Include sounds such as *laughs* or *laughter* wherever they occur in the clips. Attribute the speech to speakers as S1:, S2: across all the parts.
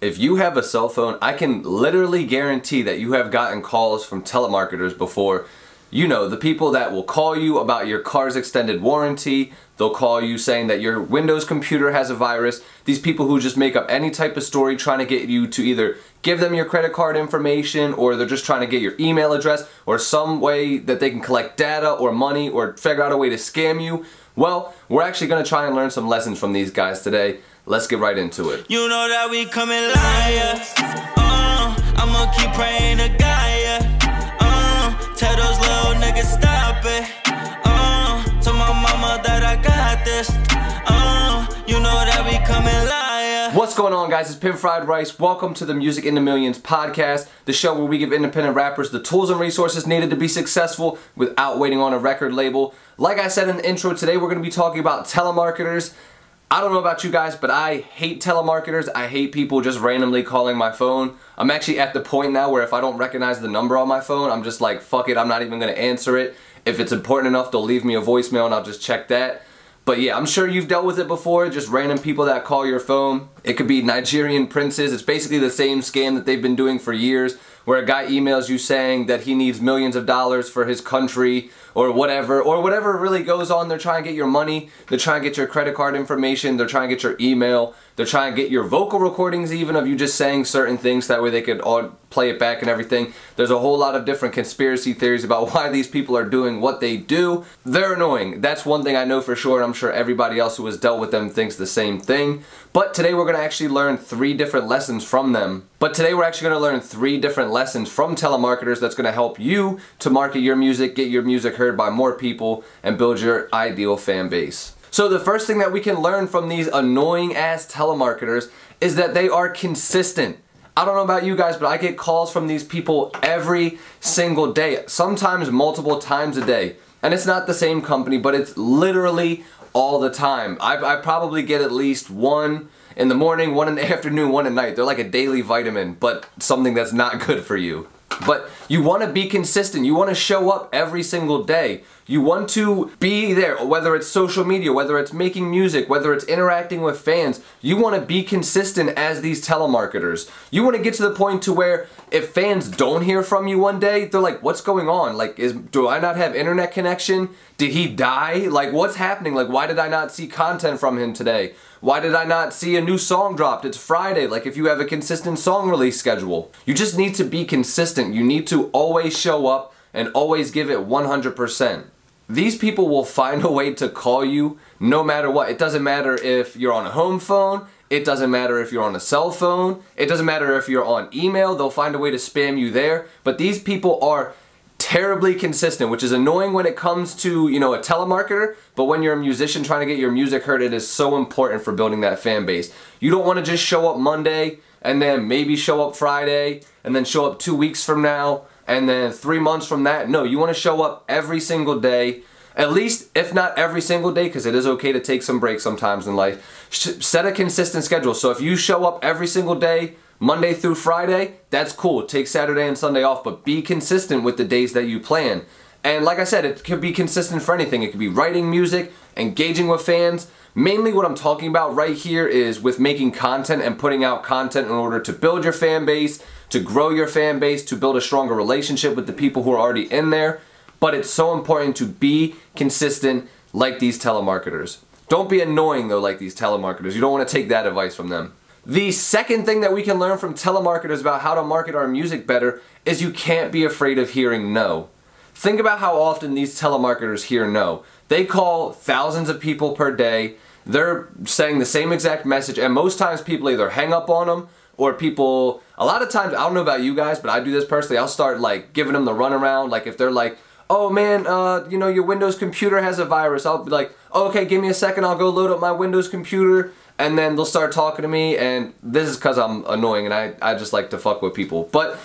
S1: if you have a cell phone, I can literally guarantee that you have gotten calls from telemarketers before. You know, the people that will call you about your car's extended warranty, they'll call you saying that your Windows computer has a virus. These people who just make up any type of story trying to get you to either give them your credit card information or they're just trying to get your email address or some way that they can collect data or money or figure out a way to scam you. Well, we're actually going to try and learn some lessons from these guys today. Let's get right into it.
S2: You know that we coming liars. Uh, I'ma keep praying to God, uh, tell those little niggas stop it. Uh, tell my mama that I got this. Uh, you know that we coming liars.
S1: What's going on, guys? It's Pin Fried Rice. Welcome to the Music in the Millions podcast, the show where we give independent rappers the tools and resources needed to be successful without waiting on a record label. Like I said in the intro, today we're going to be talking about telemarketers. I don't know about you guys, but I hate telemarketers. I hate people just randomly calling my phone. I'm actually at the point now where if I don't recognize the number on my phone, I'm just like, fuck it, I'm not even gonna answer it. If it's important enough, they'll leave me a voicemail and I'll just check that. But yeah, I'm sure you've dealt with it before, just random people that call your phone. It could be Nigerian princes. It's basically the same scam that they've been doing for years where a guy emails you saying that he needs millions of dollars for his country or whatever, or whatever really goes on. They're trying to get your money, they're trying to get your credit card information, they're trying to get your email, they're trying to get your vocal recordings even of you just saying certain things that way they could all play it back and everything. There's a whole lot of different conspiracy theories about *laughs* why these people are doing what they do. They're annoying. That's one thing I know for sure, and I'm sure everybody else who has dealt with them thinks the same thing. But today we're going to actually learn three different lessons from them. But today we're actually going to learn three different lessons from telemarketers that's going to help you to market your music, get your music heard by more people, and build your ideal fan base. So the first thing that we can learn from these annoying ass telemarketers is that they are consistent. I don't know about you guys, but I get calls from these people every single day, sometimes multiple times a day. And it's not the same company, but it's literally all the time. I, I probably get at least one in the morning, one in the *laughs* afternoon, one at night. They're like a daily vitamin, but something that's not good for you. But you want to be consistent. You want to show up every single day. You want to be there, whether it's social media, whether it's making music, whether it's interacting with fans. You want to be consistent as these telemarketers. You want to get to the point to where if fans don't hear from you one day, they're like, "What's going on? Like, is do I not have internet connection? Did he die? Like, what's happening? Like, why did I not see content from him today? Why did I not see a new song dropped? It's Friday. Like, if you have a consistent song release schedule, you just need to be consistent. You need to always show up and always give it 100%. These people will *laughs* find a way to call you no matter what. It doesn't matter if you're on a home phone, it doesn't matter if you're on a cell phone, it doesn't matter if you're on email, they'll find a way to spam you there. But these people are terribly consistent, which is annoying when it comes to, you know, a telemarketer, but when you're a musician trying to get your music heard, it is so important for building that fan base. You don't want to just show up Monday and then maybe show up Friday and then show up 2 weeks from now and then three months from that. No, you want to show up every single day. At least, if not every single day, because it is okay to take some breaks sometimes in life. Set a consistent schedule. So if you show up every single day, Monday through Friday, that's cool. Take Saturday and Sunday off, but be consistent with the days that you plan. And like I said, it could be consistent for anything. It could be writing music, engaging with fans. Mainly what I'm talking about right here is with making content and putting out content in order to build your fan base, to grow your fan base, to build a stronger relationship with the people who are already in there. But it's so important to be consistent like these telemarketers. Don't be annoying though like these telemarketers. You don't want to take that advice from them. The second thing that we can learn from telemarketers about how to market our music better is you can't be afraid of hearing no. Think about how often these telemarketers hear no. They call thousands of people per day. They're saying the same exact message, and most times people either hang up on them or people. A lot of times, I don't know about you guys, but I do this personally. I'll start like giving them the runaround. Like if they're like, "Oh man, uh, you know your Windows computer has a virus," I'll be like, "Okay, give me a second. I'll go load up my Windows computer." And then they'll start talking to me, and this is because I'm annoying and I, I just like to fuck with people. But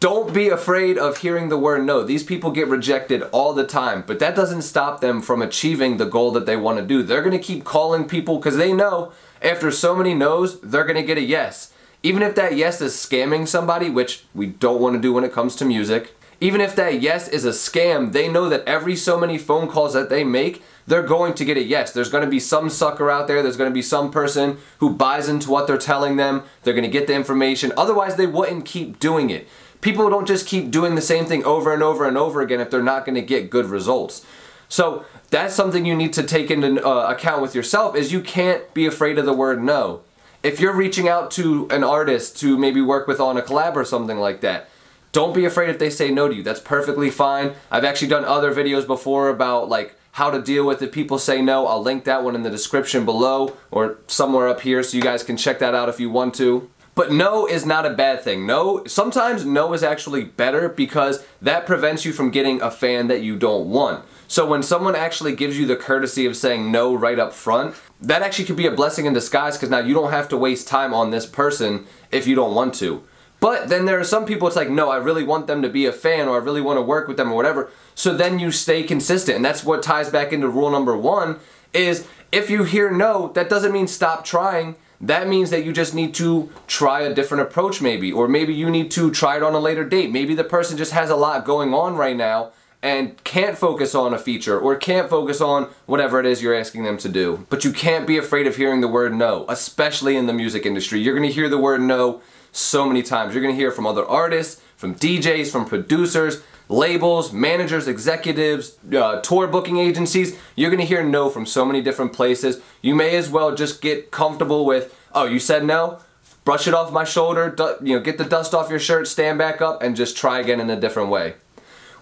S1: don't be afraid of hearing the word no. These people get rejected all the time, but that doesn't stop them from achieving the goal that they want to do. They're going to keep calling people because they know after so many no's, they're going to get a yes. Even if that yes is scamming somebody, which we don't want to do when it comes to music, Even if that yes is a scam, they know that every so many phone calls that they make, they're going to get a yes. There's going to be some sucker out there, there's going to be some person who buys into what they're telling them, they're going to get the information. Otherwise, they wouldn't keep doing it. People don't just keep doing the same thing over and over and over again if they're not going to get good results. So that's something you need to take into uh, account with yourself is you can't be afraid of the word no. If you're reaching out to an artist to maybe work with on a collab or something like that, don't be afraid if they say no to you. That's perfectly fine. I've actually done other videos before about like how to deal with if people say no. I'll link that one in the description below or somewhere up here so you guys can check that out if you want to. But no is not a bad thing. No, sometimes no is actually better because that prevents you from getting a fan that you don't want. So when someone actually gives you the courtesy of saying no right up front, that actually could be a blessing in disguise because now you don't have to waste time on this person if you don't want to. But then there are some people it's like, no, I really want them to be a fan or I really want to work with them or whatever. So then you stay consistent. And that's what ties back into rule number one is if you hear no, that doesn't mean stop trying. That means that you just need to try a different approach maybe. Or maybe you need to try it on a later date. Maybe the person just has a lot going on right now and can't focus on a feature or can't focus on whatever it is you're asking them to do. But you can't be afraid of hearing the word no, especially in the music industry. You're gonna hear the word no so many times. You're gonna hear from other artists, from DJs, from producers, labels, managers, executives, uh, tour booking agencies. You're gonna hear no from so many different places. You may as well just get comfortable with, oh, you said no? Brush it off my shoulder, you know, get the dust off your shirt, stand back up, and just try again in a different way.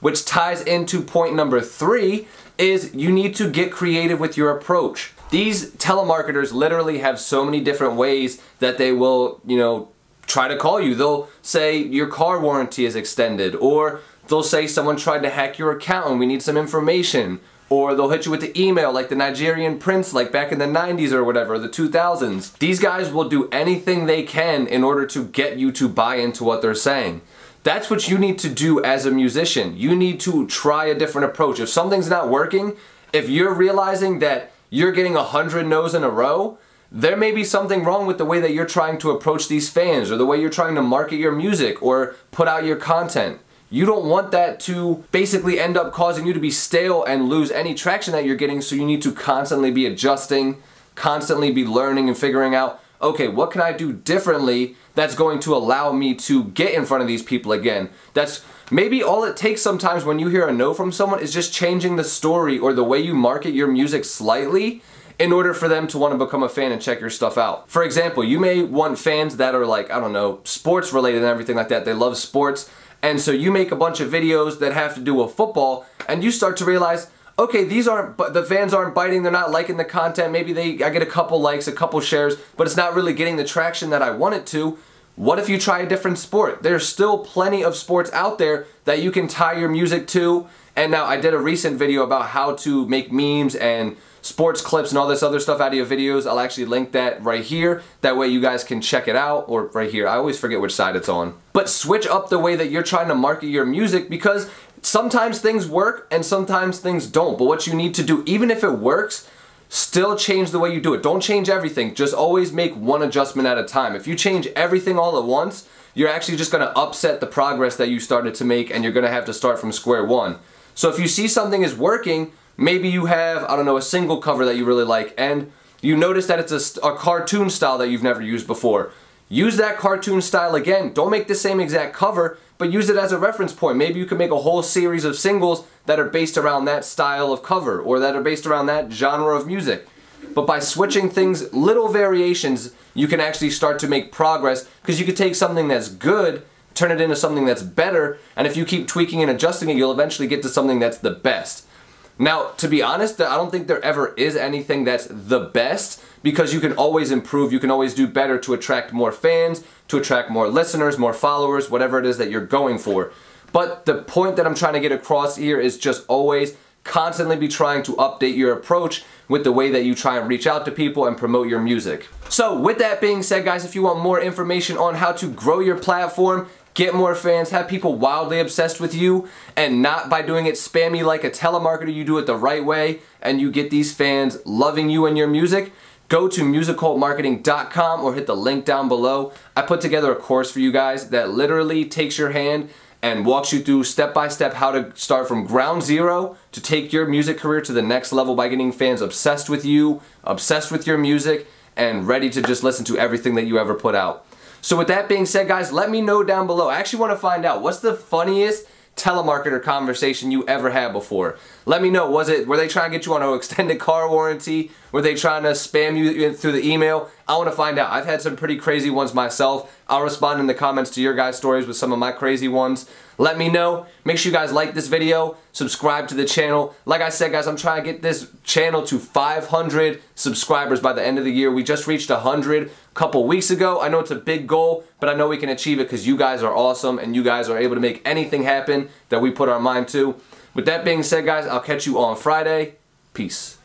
S1: Which ties into point number three, is you need to get creative with your approach. These telemarketers literally have so many different ways that they will, you know, try to call you. They'll say your car warranty is extended, or they'll say someone tried to hack your account and we need some information. Or they'll hit you with the email like the Nigerian prince like back in the 90s or whatever, the 2000s. These guys will do anything they can in order to get you to buy into what they're saying. That's what you need to do as a musician. You need to try a different approach. If something's not working, if you're realizing that you're getting a hundred no's in a row, there may be something wrong with the way that you're trying to approach these fans or the way you're trying to market your music or put out your content. You don't want that to basically end up causing you to be stale and lose any traction that you're getting, so you need to constantly be adjusting, constantly be learning and figuring out, okay, what can I do differently that's going to allow me to get in front of these people again? That's maybe all it takes sometimes when you hear a no from someone is just changing the story or the way you market your music slightly in order for them to want to become a fan and check your stuff out. For example, you may want fans that are like, I don't know, sports related and everything like that. They love sports. And so you make a bunch of videos that have to do with football and you start to realize, okay, these aren't, the fans aren't biting, they're not liking the content. Maybe they, I get a couple likes, a couple shares, but it's not really getting the traction that I want it to. What if you try a different sport? There's still plenty of sports out there that you can tie your music to. And now I did a recent video about how to make memes and sports clips and all this other stuff out of your videos. I'll actually link that right here. That way you guys can check it out or right here. I always forget which side it's on. But switch up the way that you're trying to market your music because sometimes things work and sometimes things don't. But what you need to do, even if it works, still change the way you do it. Don't change everything. Just always make one adjustment at a time. If you change everything all at once, you're actually just going to upset the progress that you started to make and you're going to have to start from square one. So if you see something is working, maybe you have, I don't know, a single cover that you really like and you notice that it's a, a, cartoon style that you've never used before. Use that cartoon style again. Don't make the same exact cover, but use it as a reference point. Maybe you can make a whole series of singles that are based around that style of cover or that are based around that genre of music. But by switching things, little variations, you can actually start to make progress because you could take something that's good, turn it into something that's better, and if you keep tweaking and adjusting it, you'll eventually get to something that's the best. Now, to be honest, I don't think there ever is anything that's the best because you can always improve, you can always do better to attract more fans, to attract more listeners, more followers, whatever it is that you're going for. But the point that I'm trying to get across here is just always constantly be trying to update your approach with the way that you try and reach out to people and promote your music. So with that being said guys, if you want more information on how to grow your platform, get more fans, have people wildly obsessed with you, and not by doing it spammy like a telemarketer, you do it the right way, and you get these fans loving you and your music, go to musiccultmarketing.com or hit the link down below. I put together a course for you guys that literally takes your hand and walks you through step by step how to start from ground zero to take your music career to the next level by getting fans obsessed with you, obsessed with your music, and ready to just listen to everything that you ever put out. So with that being said, guys, let me know down below. I actually want to find out what's the funniest telemarketer conversation you ever had before. Let me know. Was it were they trying to get you on an *laughs* extended car warranty? Were they trying to spam you through the email? I want to find out. I've had some pretty crazy ones myself. I'll respond in the comments to your guys' stories with some of my crazy ones. Let me know. Make sure you guys like this video, subscribe to the channel. Like I said, guys, I'm trying to get this channel to 500 subscribers by the end of the year. We just reached 100 a couple weeks ago. I know it's a big goal, but I know we can achieve it because you guys are awesome and you guys are able to make anything happen that we put our mind to. With that being said, guys, I'll catch you on Friday. Peace.